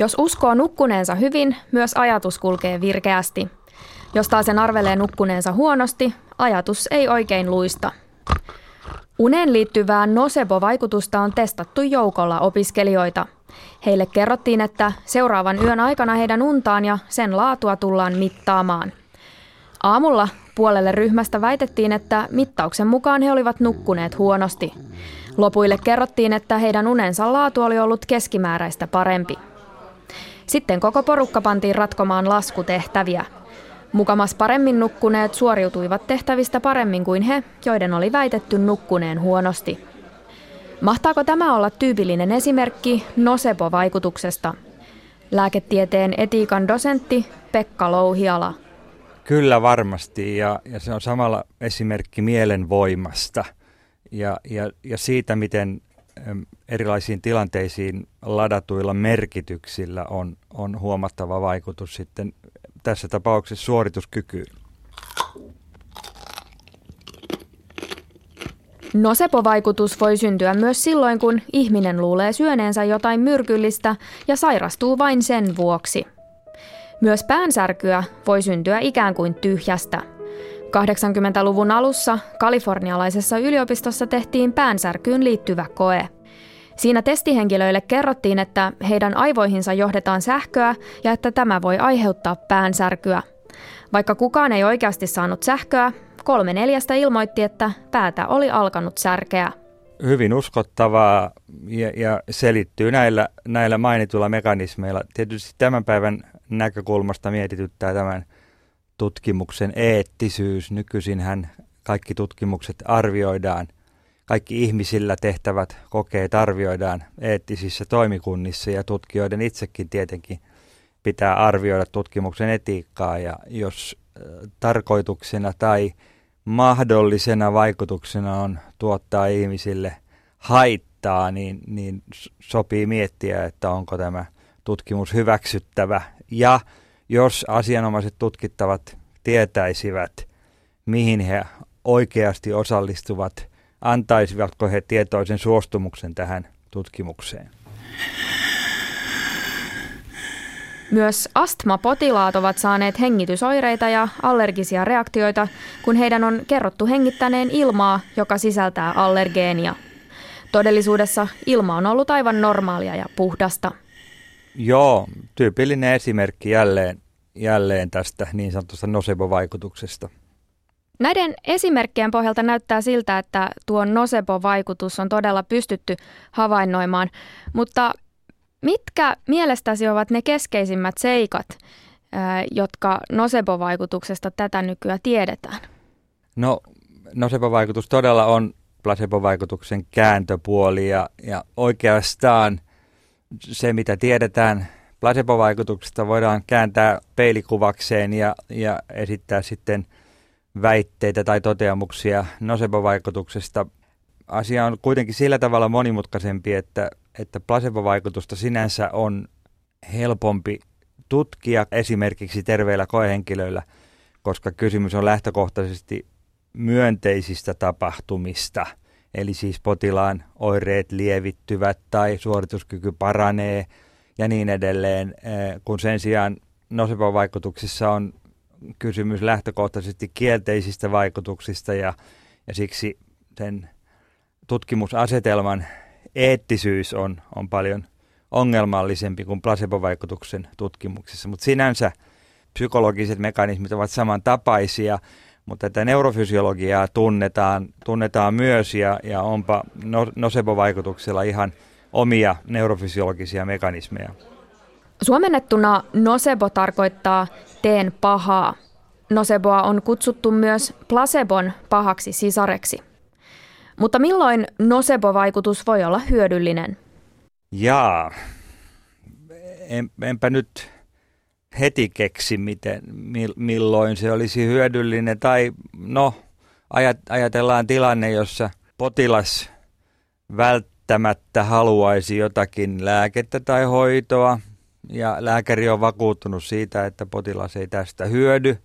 Jos uskoo nukkuneensa hyvin, myös ajatus kulkee virkeästi. Jos taas sen arvelee nukkuneensa huonosti, ajatus ei oikein luista. Uneen liittyvää nocebo-vaikutusta on testattu joukolla opiskelijoita. Heille kerrottiin, että seuraavan yön aikana heidän untaan ja sen laatua tullaan mittaamaan. Aamulla puolelle ryhmästä väitettiin, että mittauksen mukaan he olivat nukkuneet huonosti. Lopuille kerrottiin, että heidän unensa laatu oli ollut keskimääräistä parempi. Sitten koko porukka pantiin ratkomaan laskutehtäviä. Mukamas paremmin nukkuneet suoriutuivat tehtävistä paremmin kuin he, joiden oli väitetty nukkuneen huonosti. Mahtaako tämä olla tyypillinen esimerkki nocebo-vaikutuksesta? Lääketieteen etiikan dosentti Pekka Louhiala. Kyllä varmasti ja, ja se on samalla esimerkki mielenvoimasta ja, ja, ja siitä, miten erilaisiin tilanteisiin ladatuilla merkityksillä on, on huomattava vaikutus sitten tässä tapauksessa suorituskykyyn. Nosepo-vaikutus voi syntyä myös silloin, kun ihminen luulee syöneensä jotain myrkyllistä ja sairastuu vain sen vuoksi. Myös päänsärkyä voi syntyä ikään kuin tyhjästä. 80-luvun alussa kalifornialaisessa yliopistossa tehtiin päänsärkyyn liittyvä koe. Siinä testihenkilöille kerrottiin, että heidän aivoihinsa johdetaan sähköä ja että tämä voi aiheuttaa päänsärkyä. Vaikka kukaan ei oikeasti saanut sähköä, kolme neljästä ilmoitti, että päätä oli alkanut särkeä. Hyvin uskottavaa ja, ja selittyy näillä, näillä mainituilla mekanismeilla. Tietysti tämän päivän näkökulmasta mietityttää tämän tutkimuksen eettisyys. Nykyisinhän kaikki tutkimukset arvioidaan, kaikki ihmisillä tehtävät kokeet arvioidaan eettisissä toimikunnissa ja tutkijoiden itsekin tietenkin pitää arvioida tutkimuksen etiikkaa ja jos tarkoituksena tai mahdollisena vaikutuksena on tuottaa ihmisille haittaa, niin, niin sopii miettiä, että onko tämä tutkimus hyväksyttävä. Ja jos asianomaiset tutkittavat tietäisivät, mihin he oikeasti osallistuvat, antaisivatko he tietoisen suostumuksen tähän tutkimukseen. Myös astmapotilaat ovat saaneet hengitysoireita ja allergisia reaktioita, kun heidän on kerrottu hengittäneen ilmaa, joka sisältää allergeenia. Todellisuudessa ilma on ollut aivan normaalia ja puhdasta. Joo, tyypillinen esimerkki jälleen, jälleen tästä niin sanotusta nocebo-vaikutuksesta. Näiden esimerkkien pohjalta näyttää siltä, että tuo nocebo-vaikutus on todella pystytty havainnoimaan, mutta Mitkä mielestäsi ovat ne keskeisimmät seikat, jotka nocebo-vaikutuksesta tätä nykyään tiedetään? No, nocebo-vaikutus todella on placebo-vaikutuksen kääntöpuoli ja, ja oikeastaan se, mitä tiedetään placebo-vaikutuksesta, voidaan kääntää peilikuvakseen ja, ja esittää sitten väitteitä tai toteamuksia nocebo-vaikutuksesta. Asia on kuitenkin sillä tavalla monimutkaisempi, että että placebo-vaikutusta sinänsä on helpompi tutkia esimerkiksi terveillä koehenkilöillä, koska kysymys on lähtökohtaisesti myönteisistä tapahtumista. Eli siis potilaan oireet lievittyvät tai suorituskyky paranee ja niin edelleen, eh, kun sen sijaan nocebo-vaikutuksissa on kysymys lähtökohtaisesti kielteisistä vaikutuksista ja, ja siksi sen tutkimusasetelman eettisyys on, on paljon ongelmallisempi kuin placebo-vaikutuksen tutkimuksessa, mutta sinänsä psykologiset mekanismit ovat samantapaisia, mutta tätä neurofysiologiaa tunnetaan, tunnetaan myös ja, ja onpa no, nocebo-vaikutuksella ihan omia neurofysiologisia mekanismeja. Suomennettuna nocebo tarkoittaa teen pahaa. Noceboa on kutsuttu myös placebon pahaksi sisareksi. Mutta milloin nocebo-vaikutus voi olla hyödyllinen? Jaa, en, enpä nyt heti keksi, miten, milloin se olisi hyödyllinen. Tai no, ajatellaan tilanne, jossa potilas välttämättä haluaisi jotakin lääkettä tai hoitoa, ja lääkäri on vakuuttunut siitä, että potilas ei tästä hyödy.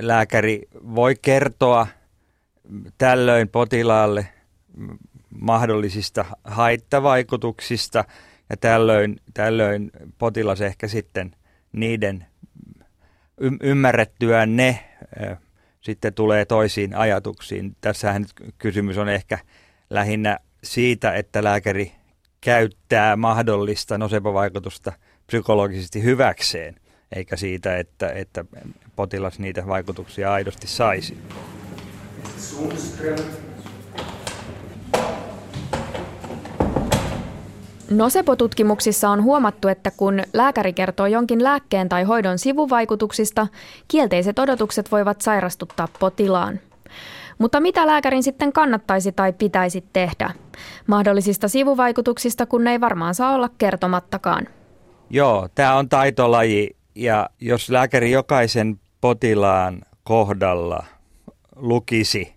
Lääkäri voi kertoa tällöin potilaalle mahdollisista haittavaikutuksista ja tällöin, tällöin potilas ehkä sitten niiden y- ymmärrettyään ne sitten tulee toisiin ajatuksiin. Tässähän nyt kysymys on ehkä lähinnä siitä, että lääkäri käyttää mahdollista nosepovaikutusta psykologisesti hyväkseen, eikä siitä, että, että potilas niitä vaikutuksia aidosti saisi. Nosepotutkimuksissa on huomattu, että kun lääkäri kertoo jonkin lääkkeen tai hoidon sivuvaikutuksista, kielteiset odotukset voivat sairastuttaa potilaan. Mutta mitä lääkärin sitten kannattaisi tai pitäisi tehdä? Mahdollisista sivuvaikutuksista, kun ne ei varmaan saa olla kertomattakaan. Joo, tämä on taitolaji ja jos lääkäri jokaisen potilaan kohdalla lukisi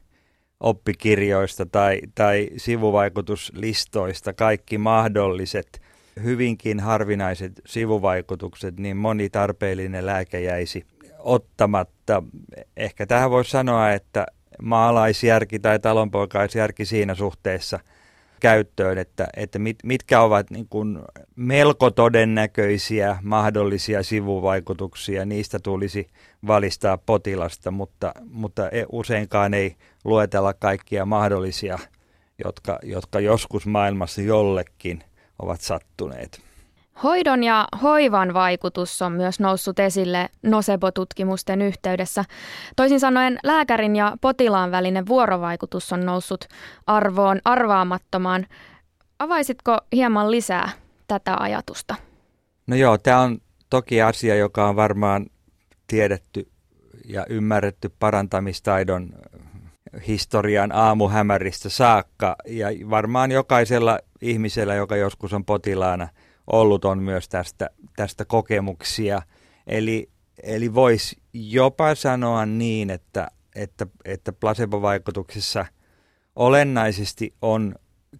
oppikirjoista tai, tai sivuvaikutuslistoista kaikki mahdolliset hyvinkin harvinaiset sivuvaikutukset, niin moni tarpeellinen lääke jäisi ottamatta. Ehkä tähän voisi sanoa, että maalaisjärki tai talonpoikaisjärki siinä suhteessa käyttöön, että, että mit, mitkä ovat niin kuin melko todennäköisiä mahdollisia sivuvaikutuksia, niistä tulisi valistaa potilasta, mutta, mutta e, useinkaan ei luetella kaikkia mahdollisia, jotka, jotka joskus maailmassa jollekin ovat sattuneet. Hoidon ja hoivan vaikutus on myös noussut esille Nosebo-tutkimusten yhteydessä. Toisin sanoen lääkärin ja potilaan välinen vuorovaikutus on noussut arvoon arvaamattomaan. Avaisitko hieman lisää tätä ajatusta? No joo, tämä on toki asia, joka on varmaan tiedetty ja ymmärretty parantamistaidon historian aamuhämäristä saakka. Ja varmaan jokaisella ihmisellä, joka joskus on potilaana – ollut on myös tästä, tästä kokemuksia. Eli, eli voisi jopa sanoa niin, että, että, että placebo-vaikutuksissa olennaisesti on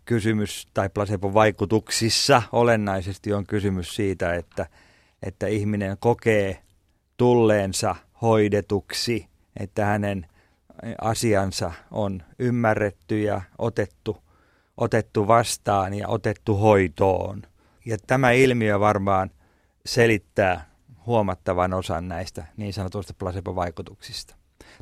kysymys, tai placebo-vaikutuksissa olennaisesti on kysymys siitä, että, että ihminen kokee tulleensa hoidetuksi, että hänen asiansa on ymmärretty ja otettu, otettu vastaan ja otettu hoitoon. Ja tämä ilmiö varmaan selittää huomattavan osan näistä niin sanotuista placebo-vaikutuksista.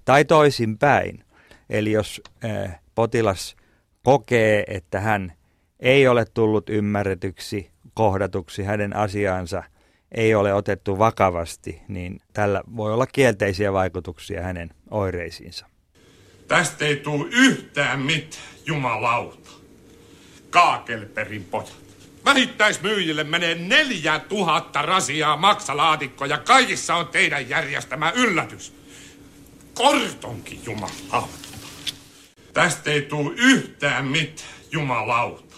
Tai toisinpäin. Eli jos äh, potilas kokee, että hän ei ole tullut ymmärretyksi, kohdatuksi, hänen asiaansa ei ole otettu vakavasti, niin tällä voi olla kielteisiä vaikutuksia hänen oireisiinsa. Tästä ei tule yhtään mitään, jumalauta. Kaakelperin pojat. Vähittäismyyjille menee neljä tuhatta rasiaa maksalaatikko ja kaikissa on teidän järjestämä yllätys. Kortonkin jumalauta. Tästä ei tule yhtään mitään, jumalauta.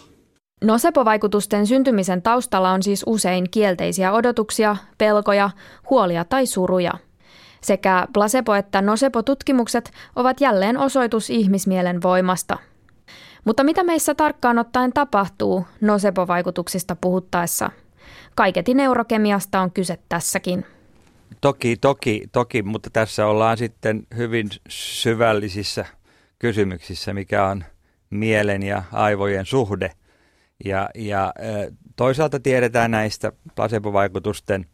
Nosepo-vaikutusten syntymisen taustalla on siis usein kielteisiä odotuksia, pelkoja, huolia tai suruja. Sekä placebo- että nosepo-tutkimukset ovat jälleen osoitus ihmismielen voimasta – mutta mitä meissä tarkkaan ottaen tapahtuu nocebo-vaikutuksista puhuttaessa? Kaiketi neurokemiasta on kyse tässäkin. Toki, toki, toki, mutta tässä ollaan sitten hyvin syvällisissä kysymyksissä, mikä on mielen ja aivojen suhde. Ja, ja toisaalta tiedetään näistä placebo-vaikutusten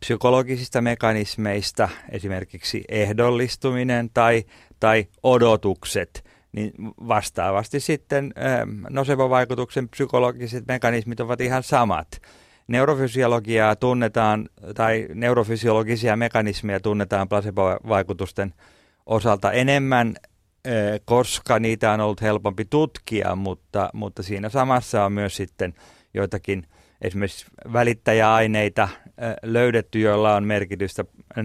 psykologisista mekanismeista, esimerkiksi ehdollistuminen tai, tai odotukset – niin vastaavasti sitten ähm, nosevo-vaikutuksen psykologiset mekanismit ovat ihan samat. Neurofysiologiaa tunnetaan, tai neurofysiologisia mekanismeja tunnetaan placebo-vaikutusten osalta enemmän, äh, koska niitä on ollut helpompi tutkia, mutta, mutta siinä samassa on myös sitten joitakin esimerkiksi välittäjäaineita äh, löydetty, joilla on merkitystä äh,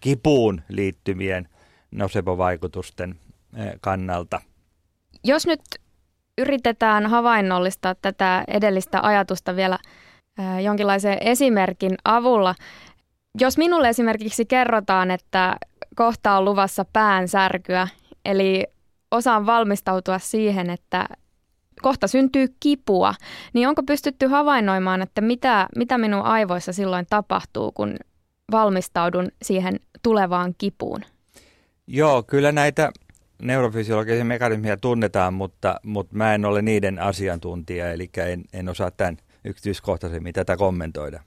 kipuun liittymien nocebo-vaikutusten Eh, kannalta. Jos nyt yritetään havainnollistaa tätä edellistä ajatusta vielä jonkinlaisen esimerkin avulla. Jos minulle esimerkiksi kerrotaan, että kohta on luvassa päänsärkyä, eli osaan valmistautua siihen, että kohta syntyy kipua, niin onko pystytty havainnoimaan, että mitä, mitä minun aivoissa silloin tapahtuu, kun valmistaudun siihen tulevaan kipuun? Joo, kyllä näitä neurofysiologisia mekanismeja tunnetaan, mutta, mutta mä en ole niiden asiantuntija, eli en, en osaa tämän yksityiskohtaisemmin tätä kommentoida.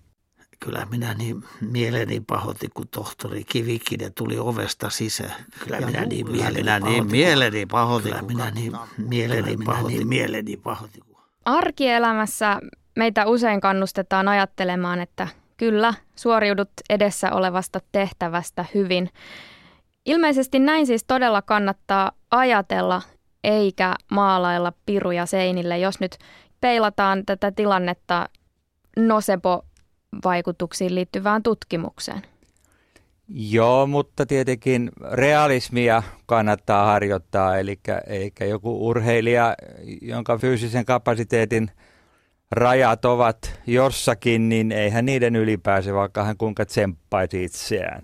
Kyllä minä niin mieleni pahoitin, kun tohtori Kivikinen tuli ovesta sisään. Kyllä ja minä niin mieleni, minä niin mieleni pahoitin. Kyllä minä niin mieleni pahoitin. Niin mieleni pahoitin. Arkielämässä meitä usein kannustetaan ajattelemaan, että kyllä, suoriudut edessä olevasta tehtävästä hyvin. Ilmeisesti näin siis todella kannattaa ajatella, eikä maalailla piruja seinille, jos nyt peilataan tätä tilannetta Nosepo-vaikutuksiin liittyvään tutkimukseen. Joo, mutta tietenkin realismia kannattaa harjoittaa, eli, eli joku urheilija, jonka fyysisen kapasiteetin rajat ovat jossakin, niin eihän niiden ylipääse, vaikka hän kuinka tsemppaisi itseään.